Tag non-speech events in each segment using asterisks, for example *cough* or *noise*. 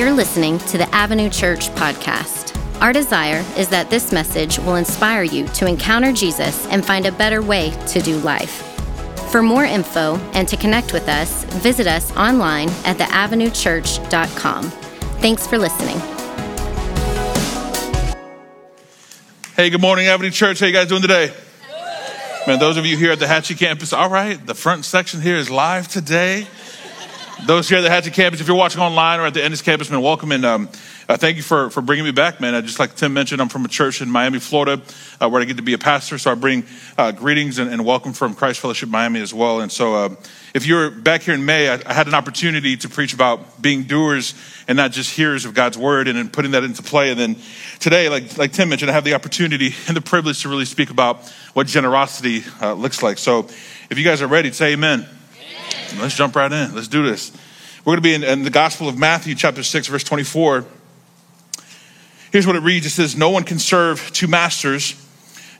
You're listening to the Avenue Church podcast. Our desire is that this message will inspire you to encounter Jesus and find a better way to do life. For more info and to connect with us, visit us online at theavenuechurch.com. Thanks for listening. Hey, good morning, Avenue Church. How you guys doing today? Man, those of you here at the Hatchie campus, all right, the front section here is live today. Those here at the Hatchet campus, if you're watching online or at the Ennis campus, man, welcome and um, uh, thank you for, for bringing me back, man. Uh, just like Tim mentioned, I'm from a church in Miami, Florida, uh, where I get to be a pastor. So I bring uh, greetings and, and, welcome from Christ Fellowship Miami as well. And so, uh, if you're back here in May, I, I, had an opportunity to preach about being doers and not just hearers of God's word, and then putting that into play. And then today, like like Tim mentioned, I have the opportunity and the privilege to really speak about what generosity uh, looks like. So, if you guys are ready, say Amen. Let's jump right in. Let's do this. We're going to be in, in, the Gospel of Matthew, chapter 6, verse 24. Here's what it reads It says, No one can serve two masters,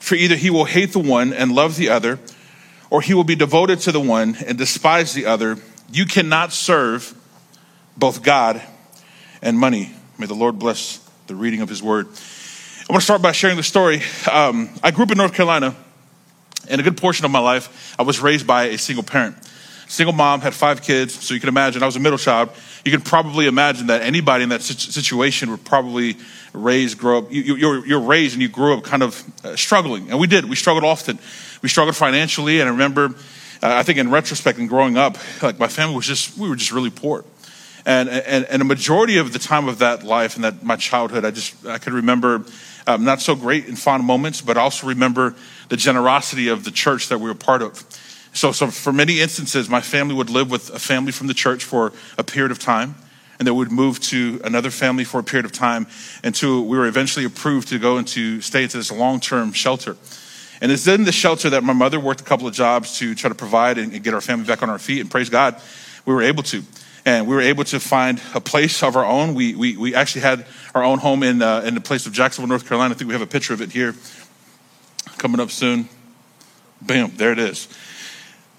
for either he will hate the one and love the other, or he will be devoted to the one and despise the other. You cannot serve both God and money. May the Lord bless the reading of his word. I want to start by sharing the story. Um, I grew up in North Carolina, and a good portion of my life, I was raised by a single parent single mom, had five kids. So you can imagine, I was a middle child. You can probably imagine that anybody in that situation would probably raise, grow up. You, you're, you're raised and you grew up kind of uh, struggling. And we did. We struggled often. We struggled financially. And I remember, uh, I think in retrospect and growing up, like my family was just, we were just really poor. And, and, and a majority of the time of that life and that my childhood, I just, I could remember um, not so great and fond moments, but also remember the generosity of the church that we were part of. So, so for many instances, my family would live with a family from the church for a period of time, and then would move to another family for a period of time until we were eventually approved to go into stay into this long-term shelter. And it's in the shelter that my mother worked a couple of jobs to try to provide and get our family back on our feet. And praise God, we were able to. And we were able to find a place of our own. We, we, we actually had our own home in, uh, in the place of Jacksonville, North Carolina. I think we have a picture of it here coming up soon. Bam, there it is.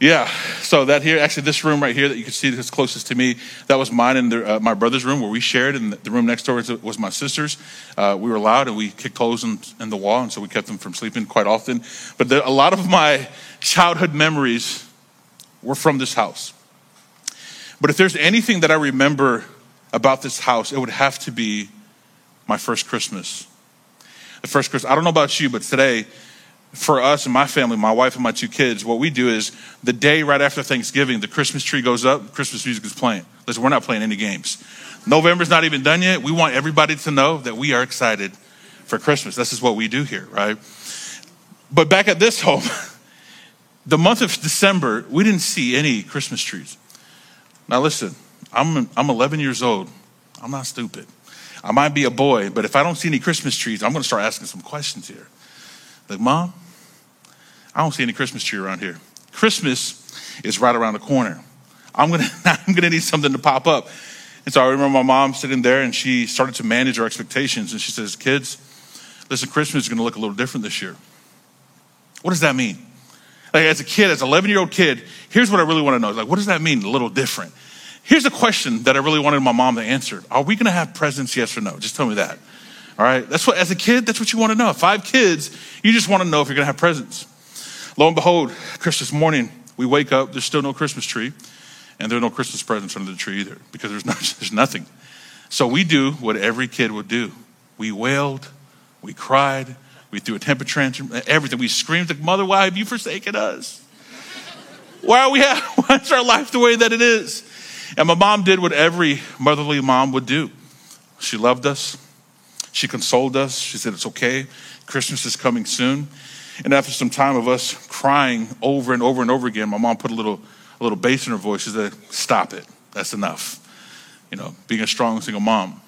Yeah, so that here, actually, this room right here that you can see that's closest to me, that was mine and the, uh, my brother's room where we shared, and the room next door was, was my sister's. Uh, we were loud and we kicked clothes in, in, the wall, and so we kept them from sleeping quite often. But a lot of my childhood memories were from this house. But if there's anything that I remember about this house, it would have to be my first Christmas. The first Christmas. I don't know about you, but today, for us and my family, my wife and my two kids, what we do is the day right after Thanksgiving, the Christmas tree goes up, Christmas music is playing. Listen, we're not playing any games. November's not even done yet. We want everybody to know that we are excited for Christmas. This is what we do here, right? But back at this *laughs* home, the month of December, we didn't see any Christmas trees. Now listen, I'm, I'm 11 years old. I'm not stupid. I might be a boy, but if I don't see any Christmas trees, I'm going to start asking some questions here. Like, Mom, I don't see any Christmas tree around here. Christmas is right around the corner. I'm gonna, *laughs* I'm gonna need something to pop up. And so I remember my mom sitting there and she started to manage our expectations. And she says, Kids, listen, Christmas is gonna look a little different this year. What does that mean? Like, as a kid, as an 11 year old kid, here's what I really wanna know. Like, what does that mean, a little different? Here's a question that I really wanted my mom to answer Are we gonna have presents, yes or no? Just tell me that. All right, that's what, as a kid, that's what you want to know. Five kids, you just want to know if you're to have presents. Lo and behold, Christmas morning, we wake up, there's still no Christmas tree, and there are no Christmas presents under the tree either because there's, *laughs* no, there's nothing. So we do what every kid would do we wailed, we cried, we threw a temper tantrum, everything. We screamed, like, Mother, why have you forsaken us? Why are we have, *laughs* why is our life the way that it is? And my mom did what every motherly mom would do. She loved us. She consoled us. She said, It's okay. Christmas is coming soon. And after some time of us crying over and over and over again, my mom put a little, a little bass in her voice. She said, Stop it. That's enough. You know, being a strong single mom.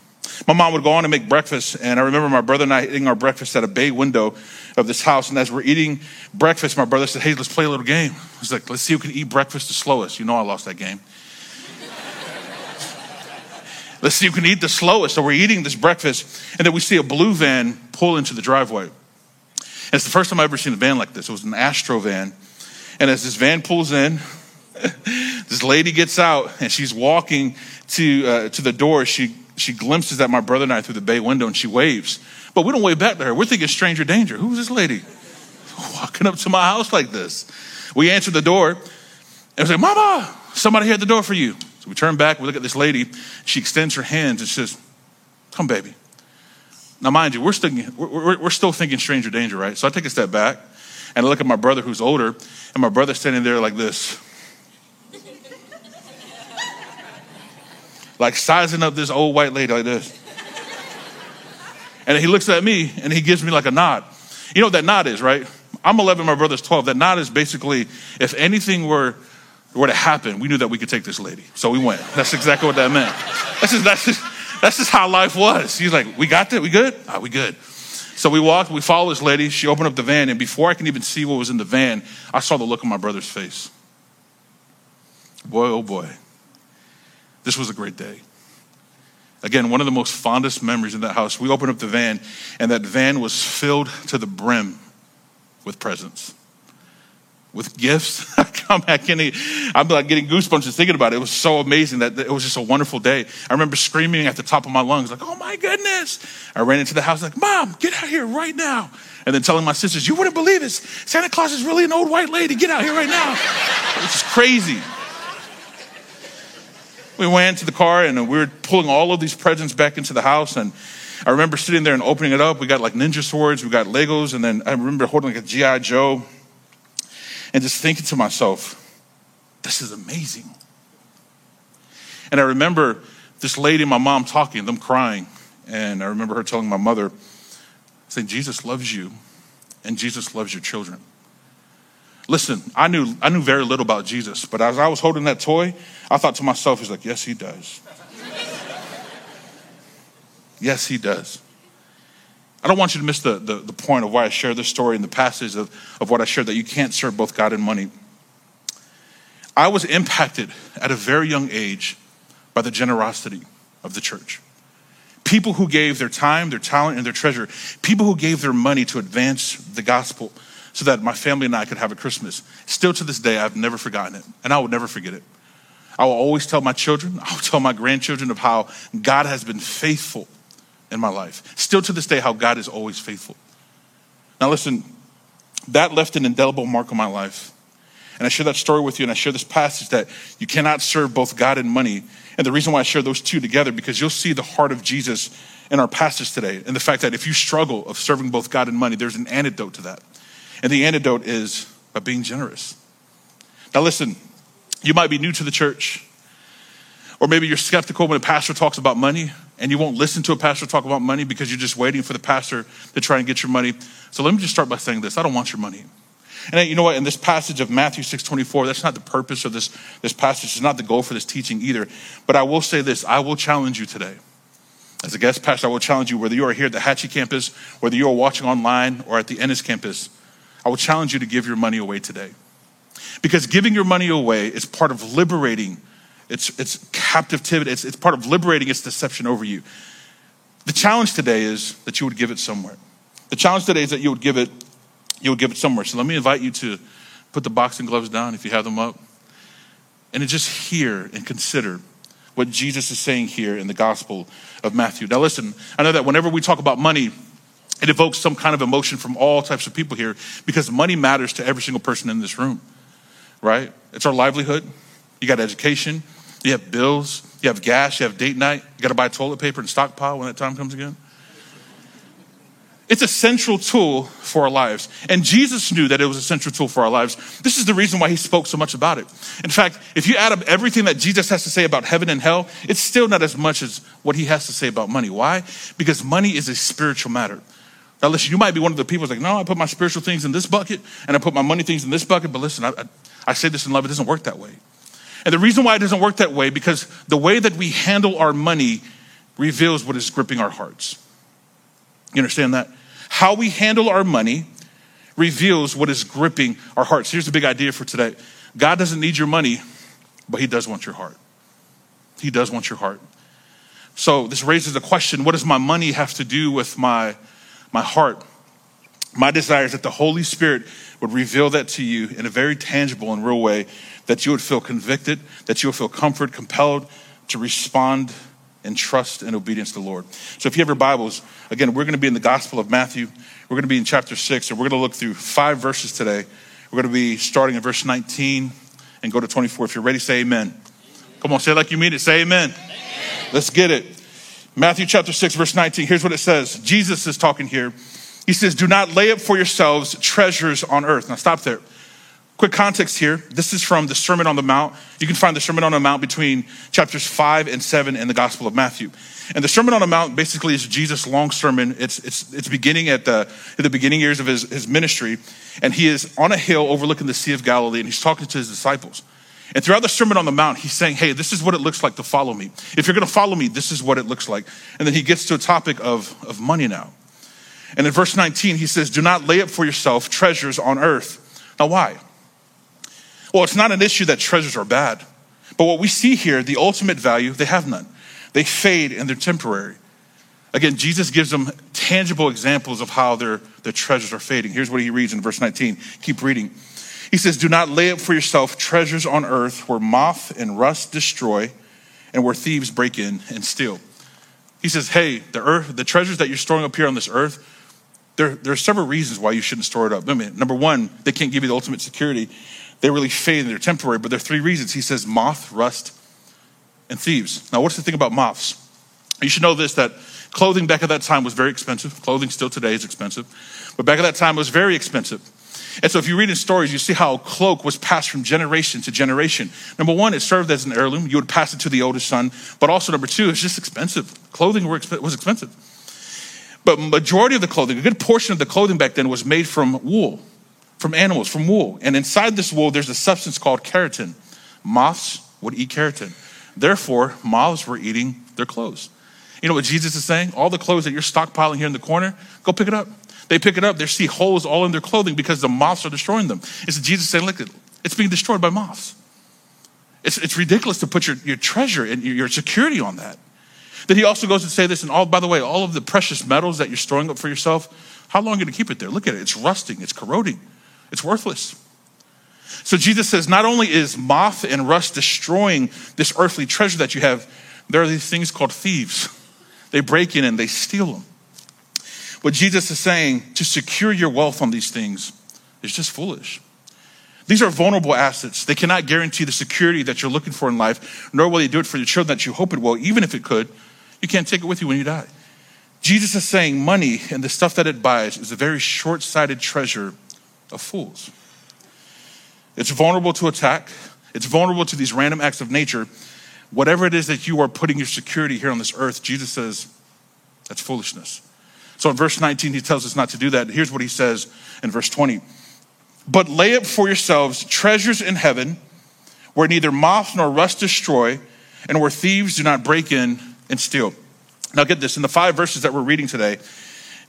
My mom would go on and make breakfast, and I remember my brother and I eating our breakfast at a bay window of this house. And as we're eating breakfast, my brother said, Hey, let's play a little game. He's like, Let's see who can eat breakfast the slowest. You know, I lost that game. *laughs* Let's see who can eat the slowest. So we're eating this breakfast, and then we see a blue van pull into the driveway. It's the first time I've ever seen a van like this. It was an Astro van. And as this van pulls in, *laughs* this lady gets out and she's walking to, uh, to the door. She she glimpses at my brother and I through the bay window and she waves. But we don't wave back to her. We're thinking stranger danger. Who's this lady *laughs* walking up to my house like this? We answer the door and we say, Mama, somebody here at the door for you. So we turn back, we look at this lady. She extends her hands and says, Come, baby. Now, mind you, we're still, we're, we're still thinking stranger danger, right? So I take a step back and I look at my brother who's older, and my brother's standing there like this. *laughs* like sizing up this old white lady like this. And he looks at me and he gives me like a nod. You know what that nod is, right? I'm 11, my brother's 12. That nod is basically if anything were, were to happen, we knew that we could take this lady. So we went. That's exactly what that meant. That's just, that's just, that's just how life was. He's like, we got that? We good? Ah, we good. So we walked, we followed this lady. She opened up the van, and before I can even see what was in the van, I saw the look on my brother's face. Boy, oh boy. This was a great day. Again, one of the most fondest memories in that house. We opened up the van, and that van was filled to the brim with presents with gifts. *laughs* I come back in I'm like getting goosebumps just thinking about it. It was so amazing that it was just a wonderful day. I remember screaming at the top of my lungs, like, oh my goodness. I ran into the house like, mom, get out here right now. And then telling my sisters, you wouldn't believe this. Santa Claus is really an old white lady. Get out here right now. It's just crazy. We went to the car and we were pulling all of these presents back into the house. And I remember sitting there and opening it up. We got like ninja swords, we got Legos, and then I remember holding like a G.I. Joe and just thinking to myself, this is amazing. And I remember this lady my mom talking, them crying. And I remember her telling my mother, saying, Jesus loves you and Jesus loves your children. Listen, I knew, I knew very little about Jesus, but as I was holding that toy, I thought to myself, he's like, yes, he does. *laughs* yes, he does. I don't want you to miss the, the, the, point of why I share this story and the passage of, of what I shared that you can't serve both God and money. I was impacted at a very young age by the generosity of the church. People who gave their time, their talent, and their treasure. People who gave their money to advance the gospel so that my family and I could have a Christmas. Still to this day, I've never forgotten it, and I will never forget it. I will always tell my children, I will tell my grandchildren of how God has been faithful in my life. Still to this day, how God is always faithful. Now, listen, that left an indelible mark on my life. And I share that story with you, and I share this passage that you cannot serve both God and money. And the reason why I share those two together, because you'll see the heart of Jesus in our passage today, and the fact that if you struggle of serving both God and money, there's an antidote to that. And the antidote is by being generous. Now, listen, you might be new to the church, or maybe you're skeptical when a pastor talks about money and you won't listen to a pastor talk about money because you're just waiting for the pastor to try and get your money. So let me just start by saying this I don't want your money. And uh, you know what? In this passage of Matthew 6 24, that's not the purpose of this, this passage. It's not the goal for this teaching either. But I will say this I will challenge you today. As a guest pastor, I will challenge you, whether you are here at the Hatchie campus, whether you are watching online or at the Ennis campus, I will challenge you to give your money away today. Because giving your money away is part of liberating it's, it's captivity. It's, it's part of liberating its deception over you. The challenge today is that you would give it somewhere. The challenge today is that you would give it, you would give it somewhere. So let me invite you to put the boxing gloves down if you have them up. And to just hear and consider what Jesus is saying here in the Gospel of Matthew. Now, listen, I know that whenever we talk about money, it evokes some kind of emotion from all types of people here because money matters to every single person in this room, right? It's our livelihood. You got education, you have bills, you have gas, you have date night, you got to buy toilet paper and stockpile when that time comes again. It's a central tool for our lives. And Jesus knew that it was a central tool for our lives. This is the reason why he spoke so much about it. In fact, if you add up everything that Jesus has to say about heaven and hell, it's still not as much as what he has to say about money. Why? Because money is a spiritual matter. Now, listen, you might be one of the people who's like, no, I put my spiritual things in this bucket and I put my money things in this bucket. But listen, I, I, I say this in love, it doesn't work that way. And the reason why it doesn't work that way, because the way that we handle our money reveals what is gripping our hearts. You understand that? How we handle our money reveals what is gripping our hearts. Here's the big idea for today God doesn't need your money, but He does want your heart. He does want your heart. So this raises the question what does my money have to do with my, my heart? My desire is that the Holy Spirit would reveal that to you in a very tangible and real way that you would feel convicted, that you would feel comfort, compelled to respond and trust and obedience to the Lord. So if you have your Bibles, again, we're going to be in the Gospel of Matthew. We're going to be in chapter 6, and we're going to look through five verses today. We're going to be starting in verse 19 and go to 24. If you're ready, say amen. Come on, say it like you mean it. Say amen. amen. Let's get it. Matthew chapter 6, verse 19. Here's what it says Jesus is talking here. He says, Do not lay up for yourselves treasures on earth. Now, stop there. Quick context here. This is from the Sermon on the Mount. You can find the Sermon on the Mount between chapters 5 and 7 in the Gospel of Matthew. And the Sermon on the Mount basically is Jesus' long sermon. It's, it's, it's beginning at the, at the beginning years of his, his ministry. And he is on a hill overlooking the Sea of Galilee, and he's talking to his disciples. And throughout the Sermon on the Mount, he's saying, Hey, this is what it looks like to follow me. If you're going to follow me, this is what it looks like. And then he gets to a topic of, of money now. And in verse 19, he says, Do not lay up for yourself treasures on earth. Now, why? Well, it's not an issue that treasures are bad. But what we see here, the ultimate value, they have none. They fade and they're temporary. Again, Jesus gives them tangible examples of how their, their treasures are fading. Here's what he reads in verse 19. Keep reading. He says, Do not lay up for yourself treasures on earth where moth and rust destroy and where thieves break in and steal. He says, Hey, the earth, the treasures that you're storing up here on this earth, there, there are several reasons why you shouldn't store it up. Number one, they can't give you the ultimate security they really fade and they're temporary, but there are three reasons. He says moth, rust, and thieves. Now, what's the thing about moths? You should know this that clothing back at that time was very expensive. Clothing still today is expensive, but back at that time it was very expensive. And so, if you read in stories, you see how a cloak was passed from generation to generation. Number one, it served as an heirloom. You would pass it to the oldest son. But also, number two, it's just expensive. Clothing was expensive. But majority of the clothing, a good portion of the clothing back then was made from wool from animals, from wool. And inside this wool, there's a substance called keratin. Moths would eat keratin. Therefore, moths were eating their clothes. You know what Jesus is saying? All the clothes that you're stockpiling here in the corner, go pick it up. They pick it up, they see holes all in their clothing because the moths are destroying them. It's Jesus saying, look, it's being destroyed by moths. It's, it's ridiculous to put your, your treasure and your security on that. Then he also goes to say this, and all, by the way, all of the precious metals that you're storing up for yourself, how long are you going to keep it there? Look at it. It's rusting, it's corroding. It's worthless. So Jesus says, not only is moth and rust destroying this earthly treasure that you have, there are these things called thieves. They break in and they steal them. What Jesus is saying, to secure your wealth on these things, is just foolish. These are vulnerable assets. They cannot guarantee the security that you're looking for in life, nor will they do it for your children that you hope it will. Even if it could, you can't take it with you when you die. Jesus is saying money and the stuff that it buys is a very short sighted treasure of fools. It's vulnerable to attack, it's vulnerable to these random acts of nature. Whatever it is that you are putting your security here on this earth, Jesus says that's foolishness. So in verse 19, he tells us not to do that. Here's what he says in verse 20 But lay up for yourselves treasures in heaven where neither moth nor rust destroy and where thieves do not break in and steal. Now, get this in the five verses that we're reading today,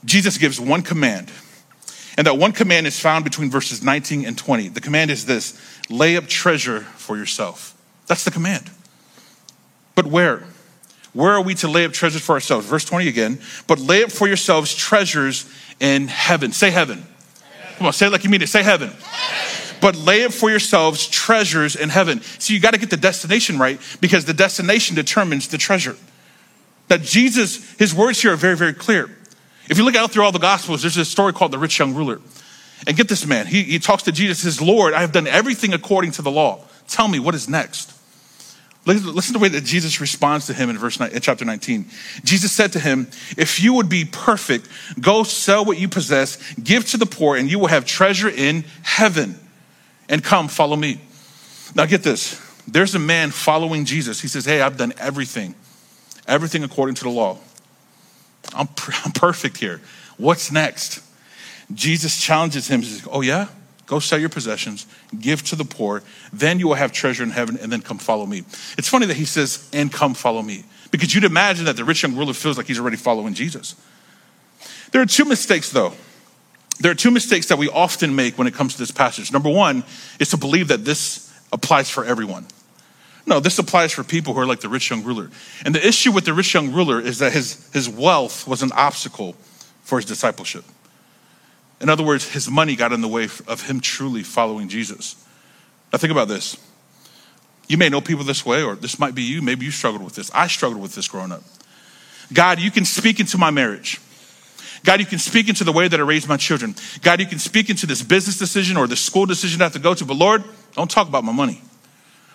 Jesus gives one command. And that one command is found between verses 19 and 20. The command is this lay up treasure for yourself. That's the command. But where? Where are we to lay up treasures for ourselves? Verse 20 again. But lay up for yourselves treasures in heaven. Say heaven. heaven. Come on, say it like you mean it. Say heaven. heaven. But lay up for yourselves treasures in heaven. So you got to get the destination right because the destination determines the treasure. That Jesus, his words here are very, very clear. If you look out through all the Gospels, there's a story called the rich young ruler. And get this man, he, he talks to Jesus, says, Lord, I have done everything according to the law. Tell me, what is next? Listen to the way that Jesus responds to him in verse in chapter 19. Jesus said to him, If you would be perfect, go sell what you possess, give to the poor, and you will have treasure in heaven. And come, follow me. Now get this. There's a man following Jesus. He says, Hey, I've done everything, everything according to the law. I'm, *laughs* I'm perfect here. What's next? Jesus challenges him. He says, Oh, yeah? Go sell your possessions, give to the poor, then you will have treasure in heaven, and then come follow me. It's funny that he says, and come follow me, because you'd imagine that the rich young ruler feels like he's already following Jesus. There are two mistakes, though. There are two mistakes that we often make when it comes to this passage. Number one is to believe that this applies for everyone. No, this applies for people who are like the rich young ruler. And the issue with the rich young ruler is that his, his wealth was an obstacle for his discipleship. In other words, his money got in the way of him truly following Jesus. Now, think about this. You may know people this way, or this might be you. Maybe you struggled with this. I struggled with this growing up. God, you can speak into my marriage. God, you can speak into the way that I raise my children. God, you can speak into this business decision or this school decision I have to go to. But Lord, don't talk about my money.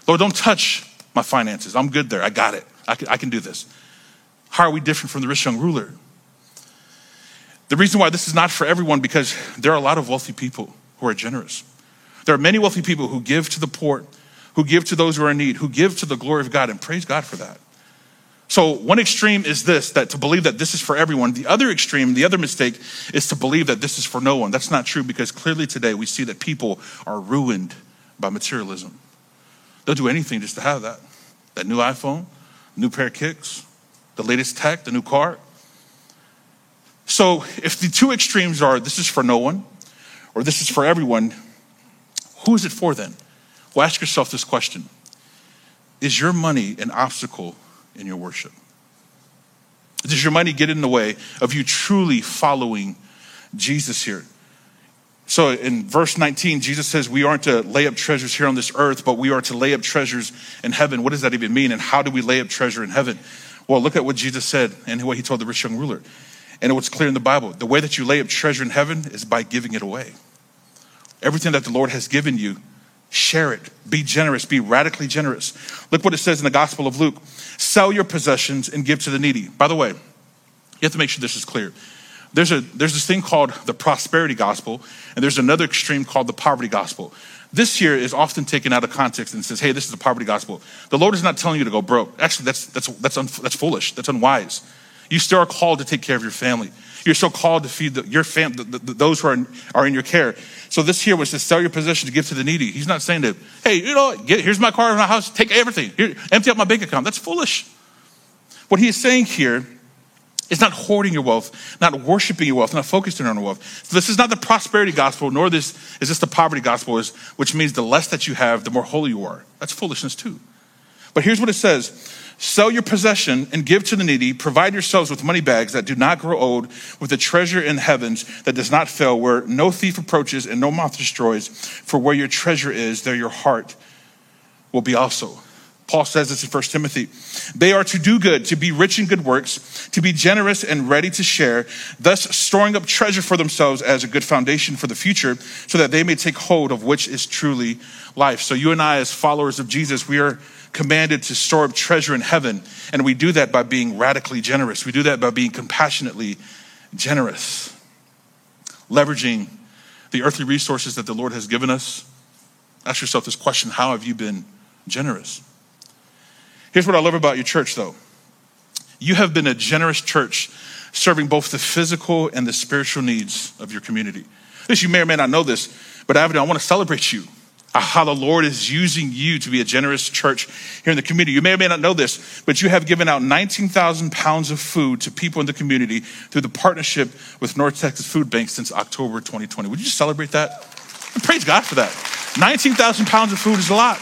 Lord, don't touch my finances. I'm good there. I got it. I can, I can do this. How are we different from the rich young ruler? The reason why this is not for everyone because there are a lot of wealthy people who are generous. There are many wealthy people who give to the poor, who give to those who are in need, who give to the glory of God, and praise God for that. So, one extreme is this that to believe that this is for everyone. The other extreme, the other mistake, is to believe that this is for no one. That's not true because clearly today we see that people are ruined by materialism. They'll do anything just to have that that new iPhone, new pair of kicks, the latest tech, the new car. So, if the two extremes are this is for no one or this is for everyone, who is it for then? Well, ask yourself this question Is your money an obstacle in your worship? Does your money get in the way of you truly following Jesus here? So in verse 19, Jesus says we aren't to lay up treasures here on this earth, but we are to lay up treasures in heaven. What does that even mean? And how do we lay up treasure in heaven? Well, look at what Jesus said and what he told the rich young ruler. And what's clear in the Bible the way that you lay up treasure in heaven is by giving it away. Everything that the Lord has given you, share it. Be generous. Be radically generous. Look what it says in the Gospel of Luke sell your possessions and give to the needy. By the way, you have to make sure this is clear. There's, a, there's this thing called the prosperity gospel, and there's another extreme called the poverty gospel. This here is often taken out of context and says, hey, this is the poverty gospel. The Lord is not telling you to go broke. Actually, that's, that's, that's, un, that's foolish. That's unwise. You still are called to take care of your family. You're still called to feed the, your fam, the, the, those who are in, are in your care. So this here was to sell your possession to give to the needy. He's not saying to, hey, you know, get, here's my car, my house, take everything, Here, empty out my bank account. That's foolish. What he is saying here is not hoarding your wealth, not worshiping your wealth, not focusing on your wealth. So this is not the prosperity gospel, nor this is this the poverty gospel, which means the less that you have, the more holy you are. That's foolishness too. But here's what it says Sell your possession and give to the needy. Provide yourselves with money bags that do not grow old, with a treasure in heavens that does not fail, where no thief approaches and no moth destroys. For where your treasure is, there your heart will be also. Paul says this in 1 Timothy. They are to do good, to be rich in good works, to be generous and ready to share, thus storing up treasure for themselves as a good foundation for the future, so that they may take hold of which is truly life. So you and I, as followers of Jesus, we are commanded to store up treasure in heaven. And we do that by being radically generous. We do that by being compassionately generous, leveraging the earthly resources that the Lord has given us. Ask yourself this question How have you been generous? Here's what I love about your church, though you have been a generous church serving both the physical and the spiritual needs of your community. This, you may or may not know this, but Avenue, I want to celebrate you how the Lord is using you to be a generous church here in the community. You may or may not know this, but you have given out 19,000 pounds of food to people in the community through the partnership with North Texas Food Bank since October 2020. Would you just celebrate that? Praise God for that. 19,000 pounds of food is a lot.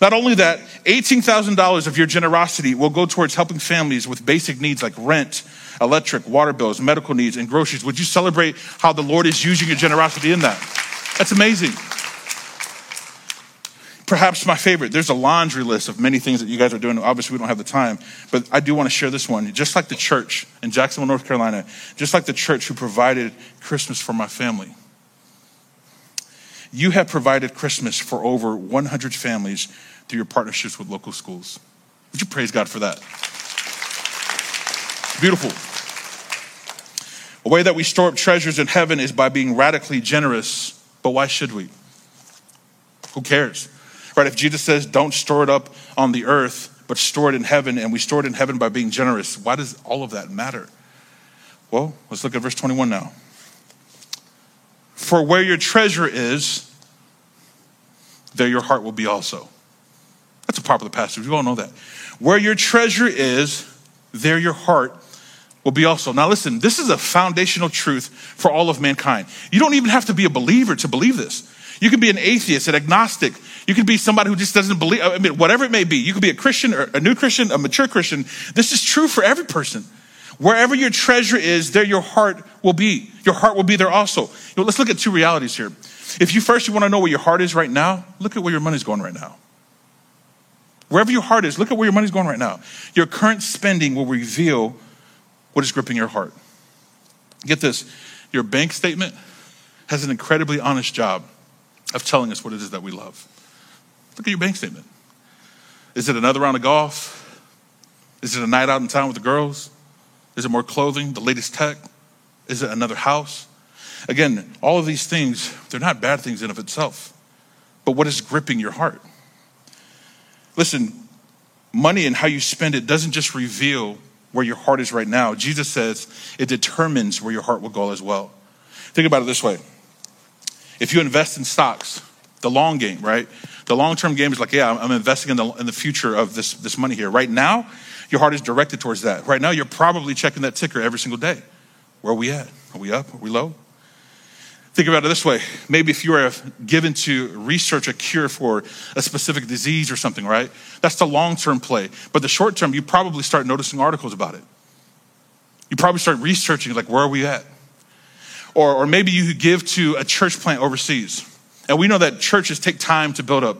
Not only that, $18,000 of your generosity will go towards helping families with basic needs like rent, electric, water bills, medical needs, and groceries. Would you celebrate how the Lord is using your generosity in that? That's amazing perhaps my favorite. There's a laundry list of many things that you guys are doing. Obviously, we don't have the time, but I do want to share this one. Just like the church in Jacksonville, North Carolina, just like the church who provided Christmas for my family. You have provided Christmas for over 100 families through your partnerships with local schools. Would you praise God for that? Beautiful. A way that we store up treasures in heaven is by being radically generous, but why should we? Who cares? Right? If Jesus says, don't store it up on the earth, but store it in heaven, and we store it in heaven by being generous, why does all of that matter? Well, let's look at verse 21 now. For where your treasure is, there your heart will be also. That's a popular passage. We all know that. Where your treasure is, there your heart will be also. Now, listen, this is a foundational truth for all of mankind. You don't even have to be a believer to believe this. You can be an atheist, an agnostic. You can be somebody who just doesn't believe, I mean, whatever it may be. You could be a Christian or a new Christian, a mature Christian. This is true for every person. Wherever your treasure is, there your heart will be. Your heart will be there also. You know, let's look at two realities here. If you first you want to know where your heart is right now, look at where your money's going right now. Wherever your heart is, look at where your money's going right now. Your current spending will reveal what is gripping your heart. Get this your bank statement has an incredibly honest job of telling us what it is that we love. Look at your bank statement. Is it another round of golf? Is it a night out in town with the girls? Is it more clothing, the latest tech? Is it another house? Again, all of these things, they're not bad things in of itself. But what is gripping your heart? Listen, money and how you spend it doesn't just reveal where your heart is right now. Jesus says it determines where your heart will go as well. Think about it this way. If you invest in stocks, the long game, right? The long term game is like, yeah, I'm investing in the, in the future of this, this money here. Right now, your heart is directed towards that. Right now, you're probably checking that ticker every single day. Where are we at? Are we up? Are we low? Think about it this way. Maybe if you are given to research a cure for a specific disease or something, right? That's the long term play. But the short term, you probably start noticing articles about it. You probably start researching, like, where are we at? Or, or maybe you give to a church plant overseas. And we know that churches take time to build up.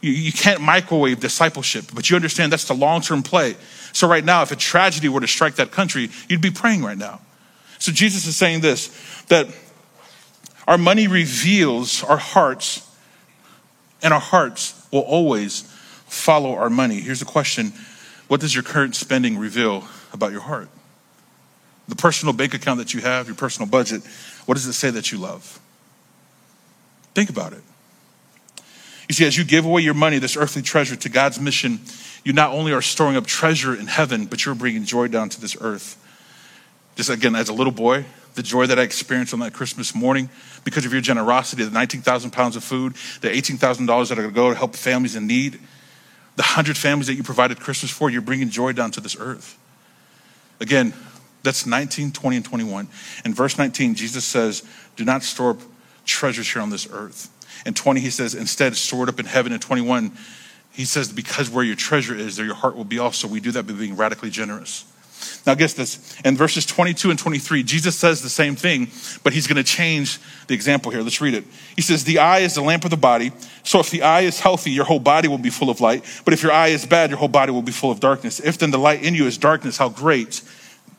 You, you can't microwave discipleship, but you understand that's the long term play. So, right now, if a tragedy were to strike that country, you'd be praying right now. So, Jesus is saying this that our money reveals our hearts, and our hearts will always follow our money. Here's the question What does your current spending reveal about your heart? The personal bank account that you have, your personal budget, what does it say that you love? Think about it. You see, as you give away your money, this earthly treasure, to God's mission, you not only are storing up treasure in heaven, but you're bringing joy down to this earth. Just again, as a little boy, the joy that I experienced on that Christmas morning because of your generosity, the 19,000 pounds of food, the $18,000 that are going to go to help families in need, the 100 families that you provided Christmas for, you're bringing joy down to this earth. Again, that's 19, 20, and 21. In verse 19, Jesus says, Do not store up treasures here on this earth. In 20, he says, Instead, store it up in heaven. In 21, he says, Because where your treasure is, there your heart will be also. We do that by being radically generous. Now, guess this. In verses 22 and 23, Jesus says the same thing, but he's going to change the example here. Let's read it. He says, The eye is the lamp of the body. So if the eye is healthy, your whole body will be full of light. But if your eye is bad, your whole body will be full of darkness. If then the light in you is darkness, how great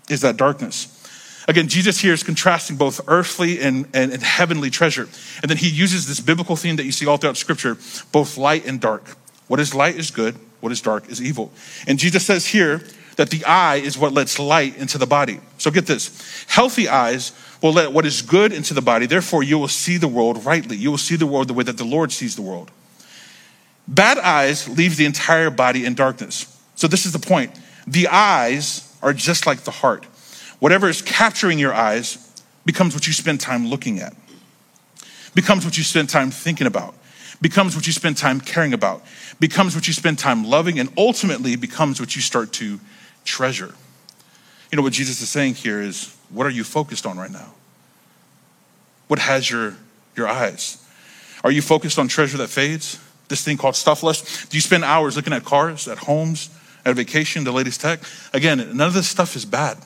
is that darkness? Again, Jesus here is contrasting both earthly and, and, and heavenly treasure. And then he uses this biblical theme that you see all throughout Scripture both light and dark. What is light is good, what is dark is evil. And Jesus says here, that the eye is what lets light into the body. So get this healthy eyes will let what is good into the body. Therefore, you will see the world rightly. You will see the world the way that the Lord sees the world. Bad eyes leave the entire body in darkness. So, this is the point. The eyes are just like the heart. Whatever is capturing your eyes becomes what you spend time looking at, becomes what you spend time thinking about, becomes what you spend time caring about, becomes what you spend time loving, and ultimately becomes what you start to treasure. You know what Jesus is saying here is what are you focused on right now? What has your, your eyes? Are you focused on treasure that fades? This thing called stuff lust? Do you spend hours looking at cars, at homes, at vacation, the latest tech? Again, none of this stuff is bad.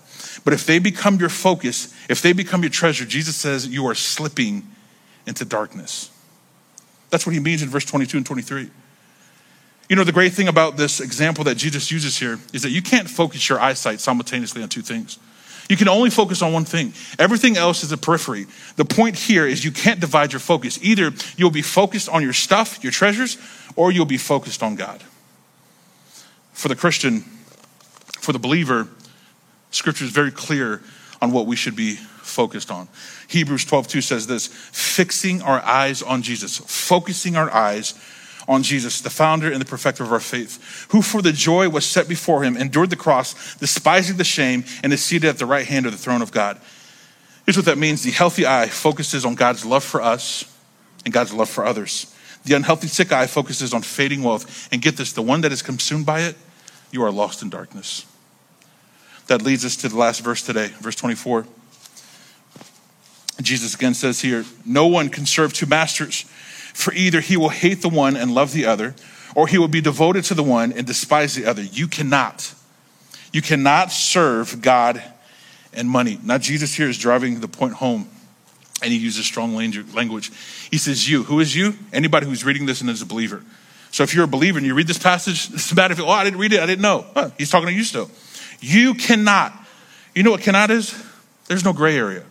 But if they become your focus, if they become your treasure, Jesus says you are slipping into darkness. That's what he means in verse 22 and 23. You know, the great thing about this example that Jesus uses here is that you can't focus your eyesight simultaneously on two things. You can only focus on one thing. Everything else is a periphery. The point here is you can't divide your focus. Either you'll be focused on your stuff, your treasures, or you'll be focused on God. For the Christian, for the believer, scripture is very clear on what we should be focused on. Hebrews 12, 2 says this fixing our eyes on Jesus, focusing our eyes on Jesus, the founder and the perfecter of our faith, who for the joy was set before him endured the cross, despising the shame, and is seated at the right hand of the throne of God. Here's what that means the healthy eye focuses on God's love for us and God's love for others. The unhealthy sick eye focuses on fading wealth. And get this the one that is consumed by it, you are lost in darkness. That leads us to the last verse today, verse 24. Jesus again says here, No one can serve two masters. For either he will hate the one and love the other, or he will be devoted to the one and despise the other. You cannot. You cannot serve God and money. Now, Jesus here is driving the point home, and he uses strong language. He says, You. Who is you? Anybody who's reading this and is a believer. So if you're a believer and you read this passage, *laughs* it's bad if, you, oh, I didn't read it, I didn't know. Huh, he's talking to you still. You cannot. You know what cannot is? There's no gray area.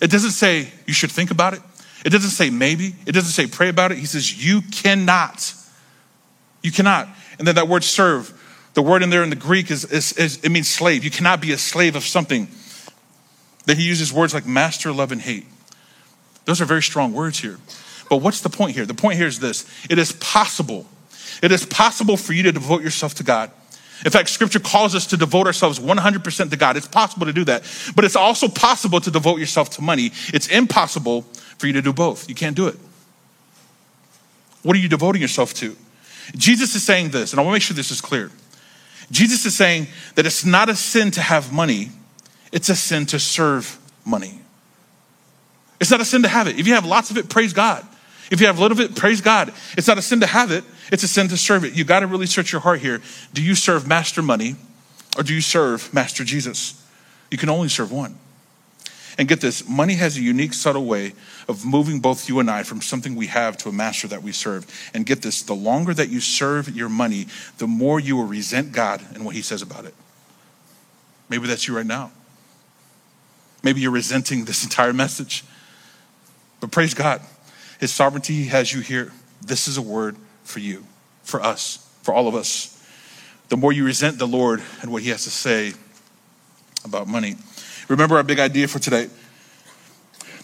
It doesn't say you should think about it. It doesn't say maybe. It doesn't say pray about it. He says you cannot. You cannot. And then that word serve, the word in there in the Greek is, is, is it means slave. You cannot be a slave of something. Then he uses words like master, love, and hate. Those are very strong words here. But what's the point here? The point here is this it is possible. It is possible for you to devote yourself to God. In fact, scripture calls us to devote ourselves 100% to God. It's possible to do that. But it's also possible to devote yourself to money. It's impossible for you to do both. You can't do it. What are you devoting yourself to? Jesus is saying this, and I want to make sure this is clear. Jesus is saying that it's not a sin to have money, it's a sin to serve money. It's not a sin to have it. If you have lots of it, praise God. If you have a little bit, praise God. It's not a sin to have it, it's a sin to serve it. You got to really search your heart here. Do you serve master money or do you serve master Jesus? You can only serve one. And get this money has a unique, subtle way of moving both you and I from something we have to a master that we serve. And get this the longer that you serve your money, the more you will resent God and what he says about it. Maybe that's you right now. Maybe you're resenting this entire message. But praise God, his sovereignty has you here. This is a word for you, for us, for all of us. The more you resent the Lord and what he has to say about money, Remember our big idea for today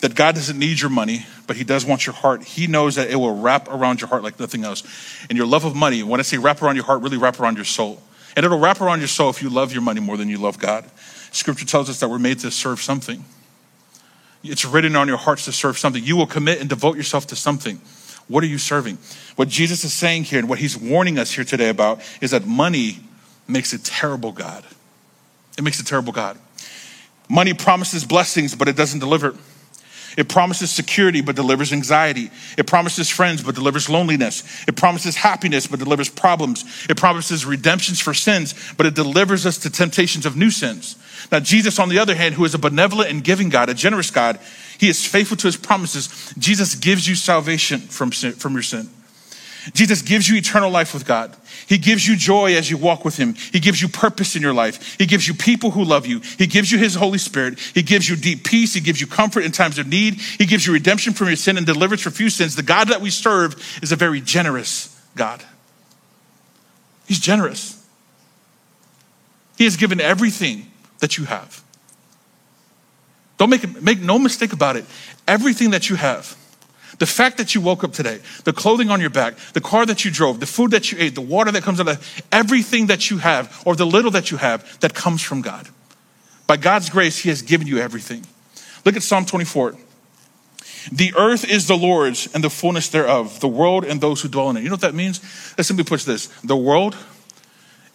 that God doesn't need your money, but He does want your heart. He knows that it will wrap around your heart like nothing else. And your love of money, when I say wrap around your heart, really wrap around your soul. And it'll wrap around your soul if you love your money more than you love God. Scripture tells us that we're made to serve something. It's written on your hearts to serve something. You will commit and devote yourself to something. What are you serving? What Jesus is saying here and what he's warning us here today about is that money makes a terrible God. It makes a terrible God. Money promises blessings, but it doesn't deliver. It promises security, but delivers anxiety. It promises friends, but delivers loneliness. It promises happiness, but delivers problems. It promises redemptions for sins, but it delivers us to temptations of new sins. Now, Jesus, on the other hand, who is a benevolent and giving God, a generous God, he is faithful to his promises. Jesus gives you salvation from, sin, from your sin. Jesus gives you eternal life with God. He gives you joy as you walk with Him. He gives you purpose in your life. He gives you people who love you. He gives you His Holy Spirit. He gives you deep peace. He gives you comfort in times of need. He gives you redemption from your sin and deliverance from few sins. The God that we serve is a very generous God. He's generous. He has given everything that you have. Don't make, make no mistake about it. Everything that you have the fact that you woke up today, the clothing on your back, the car that you drove, the food that you ate, the water that comes out of everything that you have, or the little that you have, that comes from God. By God's grace, He has given you everything. Look at Psalm 24. The earth is the Lord's and the fullness thereof, the world and those who dwell in it. You know what that means? That simply puts this the world,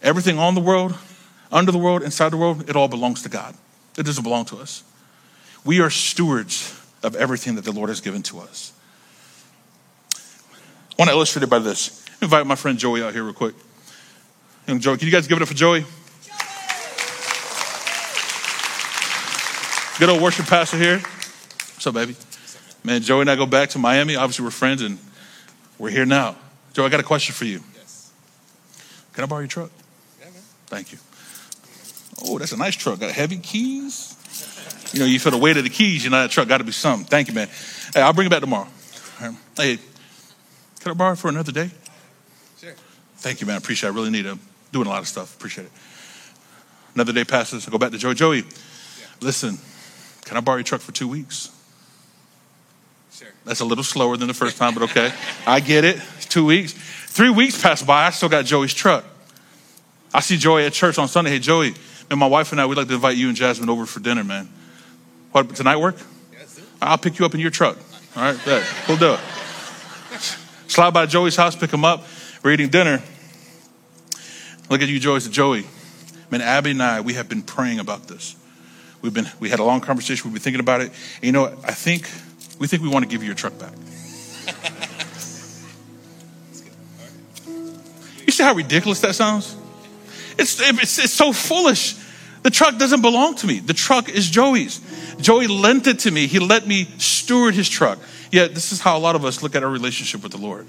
everything on the world, under the world, inside the world, it all belongs to God. It doesn't belong to us. We are stewards of everything that the Lord has given to us. I want to illustrate it by this. Invite my friend Joey out here real quick. And Joey, can you guys give it up for Joey? Good old worship pastor here. What's up, baby? Man, Joey and I go back to Miami. Obviously, we're friends, and we're here now. Joey, I got a question for you. Yes. Can I borrow your truck? Yeah, man. Thank you. Oh, that's a nice truck. Got heavy keys. You know, you feel the weight of the keys. You know, that truck got to be something. Thank you, man. Hey, I'll bring it back tomorrow. Hey, can I borrow it for another day? Sure. Thank you, man. I appreciate it. I really need it. I'm doing a lot of stuff. Appreciate it. Another day passes. I go back to Joey. Joey, yeah. listen, can I borrow your truck for two weeks? Sure. That's a little slower than the first time, but okay. I get it. It's two weeks. Three weeks pass by. I still got Joey's truck. I see Joey at church on Sunday. Hey, Joey, and my wife and I, we'd like to invite you and Jasmine over for dinner, man. What, tonight work? I'll pick you up in your truck. All right, bet. we'll do it. Slide by Joey's house, pick him up. We're eating dinner. Look at you, Joey. Said, Joey, man, Abby and I, we have been praying about this. We've been, we had a long conversation. We've been thinking about it. And you know, I think, we think we want to give you your truck back. you see how ridiculous that sounds? It's, it's, it's so foolish. The truck doesn't belong to me. The truck is Joey's. Joey lent it to me. He let me steward his truck. Yet, this is how a lot of us look at our relationship with the Lord.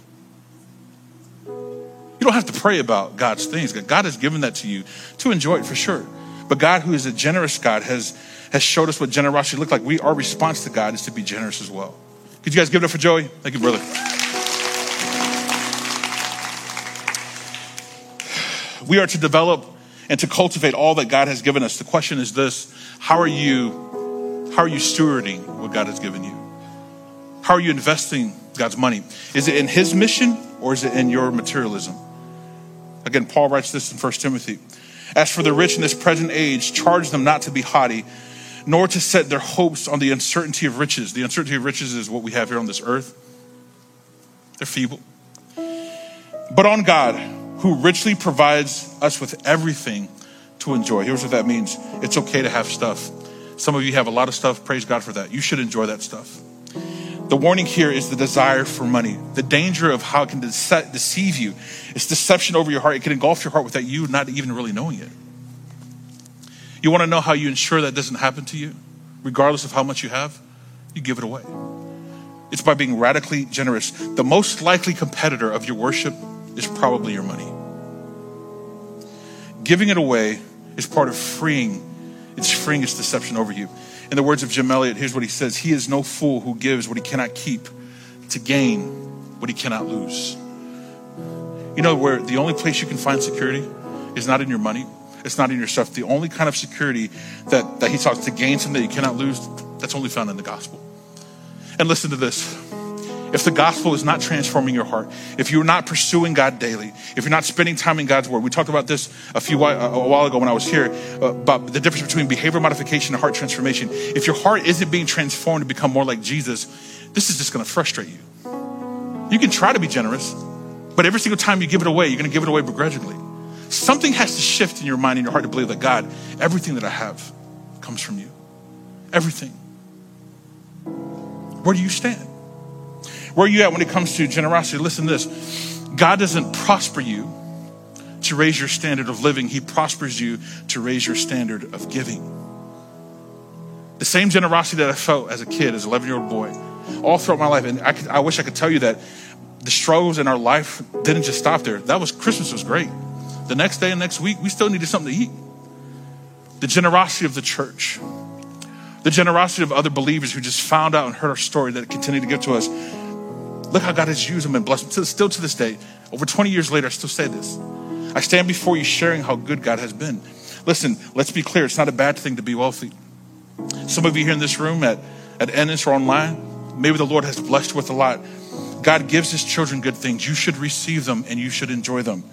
You don't have to pray about God's things. God has given that to you to enjoy it for sure. But God, who is a generous God, has, has showed us what generosity looks like. We, our response to God is to be generous as well. Could you guys give it up for Joey? Thank you, brother. We are to develop and to cultivate all that God has given us. The question is this how are you how are you stewarding what God has given you? How are you investing God's money? Is it in his mission or is it in your materialism? Again, Paul writes this in 1 Timothy. As for the rich in this present age, charge them not to be haughty, nor to set their hopes on the uncertainty of riches. The uncertainty of riches is what we have here on this earth. They're feeble. But on God, who richly provides us with everything to enjoy. Here's what that means it's okay to have stuff. Some of you have a lot of stuff. Praise God for that. You should enjoy that stuff. The warning here is the desire for money, the danger of how it can dece- deceive you. It's deception over your heart. It can engulf your heart without you not even really knowing it. You want to know how you ensure that doesn't happen to you, regardless of how much you have? You give it away. It's by being radically generous. The most likely competitor of your worship is probably your money. Giving it away is part of freeing, it's freeing its deception over you. In the words of Jim Elliot, here's what he says He is no fool who gives what he cannot keep to gain what he cannot lose. You know, where the only place you can find security is not in your money, it's not in your stuff. The only kind of security that, that he talks to gain something that you cannot lose, that's only found in the gospel. And listen to this. If the gospel is not transforming your heart, if you're not pursuing God daily, if you're not spending time in God's word, we talked about this a few a while ago when I was here uh, about the difference between behavior modification and heart transformation. If your heart isn't being transformed to become more like Jesus, this is just going to frustrate you. You can try to be generous, but every single time you give it away, you're going to give it away begrudgingly. Something has to shift in your mind and your heart to believe that God, everything that I have comes from you. Everything. Where do you stand? Where are you at when it comes to generosity? Listen to this God doesn't prosper you to raise your standard of living, He prospers you to raise your standard of giving. The same generosity that I felt as a kid, as an 11 year old boy, all throughout my life. And I, could, I wish I could tell you that the struggles in our life didn't just stop there. That was Christmas was great. The next day and next week, we still needed something to eat. The generosity of the church, the generosity of other believers who just found out and heard our story that continued to give to us Look how God has used them and blessed them. Still to this day, over 20 years later, I still say this. I stand before you sharing how good God has been. Listen, let's be clear. It's not a bad thing to be wealthy. Some of you here in this room at, at Ennis or online, maybe the Lord has blessed with a lot. God gives his children good things. You should receive them and you should enjoy them.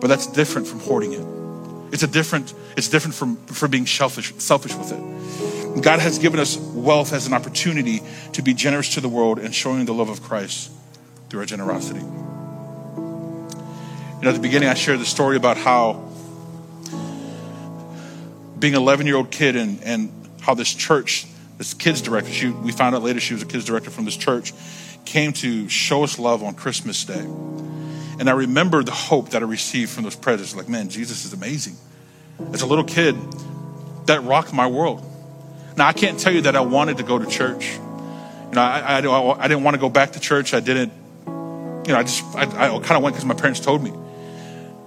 But that's different from hoarding it. It's a different, it's different from, from being selfish, selfish with it. God has given us wealth as an opportunity to be generous to the world and showing the love of Christ through our generosity. You know, at the beginning, I shared the story about how being an 11 year old kid and, and how this church, this kids director, she, we found out later she was a kids director from this church, came to show us love on Christmas Day. And I remember the hope that I received from those presents. Like, man, Jesus is amazing. As a little kid, that rocked my world. Now, I can't tell you that I wanted to go to church. You know, I, I, I didn't want to go back to church. I didn't you know, I just, I, I kind of went because my parents told me.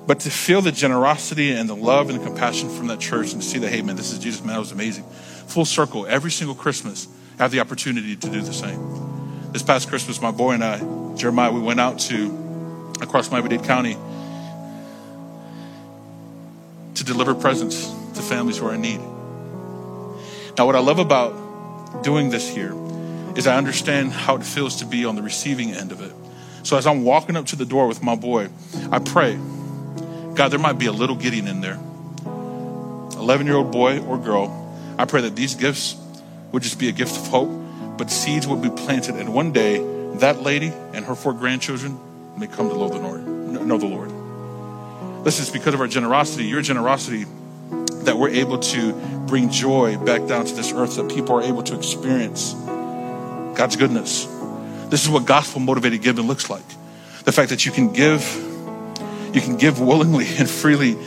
But to feel the generosity and the love and the compassion from that church and to see that, hey, man, this is Jesus, man, that was amazing. Full circle, every single Christmas, I have the opportunity to do the same. This past Christmas, my boy and I, Jeremiah, we went out to, across Miami-Dade County, to deliver presents to families who are in need. Now, what I love about doing this here is I understand how it feels to be on the receiving end of it. So as I'm walking up to the door with my boy, I pray, God, there might be a little Gideon in there. 11 year old boy or girl. I pray that these gifts would just be a gift of hope, but seeds would be planted. And one day, that lady and her four grandchildren may come to know the Lord. Know the Lord. This is because of our generosity, your generosity, that we're able to bring joy back down to this earth, that people are able to experience God's goodness. This is what gospel motivated giving looks like. The fact that you can give, you can give willingly and freely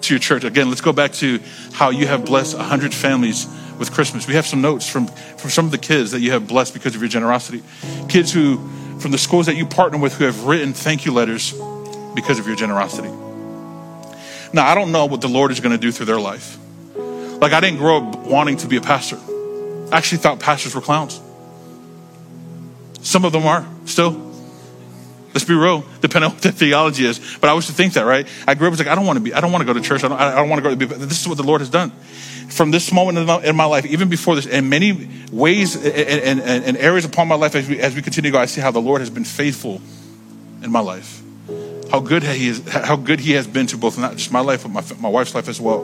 to your church. Again, let's go back to how you have blessed 100 families with Christmas. We have some notes from, from some of the kids that you have blessed because of your generosity. Kids who, from the schools that you partner with, who have written thank you letters because of your generosity. Now, I don't know what the Lord is going to do through their life. Like, I didn't grow up wanting to be a pastor. I actually thought pastors were clowns. Some of them are still. Let's be real, depending on what the theology is. But I used to think that, right? I grew up as like, I don't want to be, I don't want to go to church. I don't, I don't want to go to be, this is what the Lord has done. From this moment in my, in my life, even before this, in many ways and, and, and areas upon my life, as we, as we continue to go, I see how the Lord has been faithful in my life. How good he is, how good he has been to both, not just my life, but my, my wife's life as well.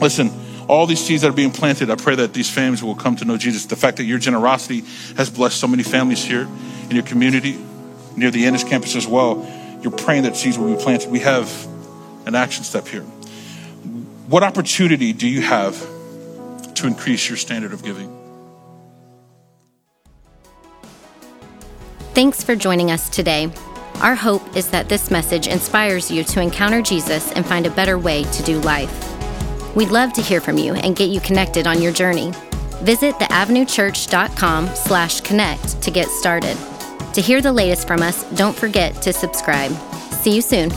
Listen, all these seeds that are being planted, I pray that these families will come to know Jesus. The fact that your generosity has blessed so many families here in your community, near the Ennis campus as well, you're praying that seeds will be planted. We have an action step here. What opportunity do you have to increase your standard of giving? Thanks for joining us today. Our hope is that this message inspires you to encounter Jesus and find a better way to do life. We'd love to hear from you and get you connected on your journey. Visit theavenuechurch.com slash connect to get started. To hear the latest from us, don't forget to subscribe. See you soon.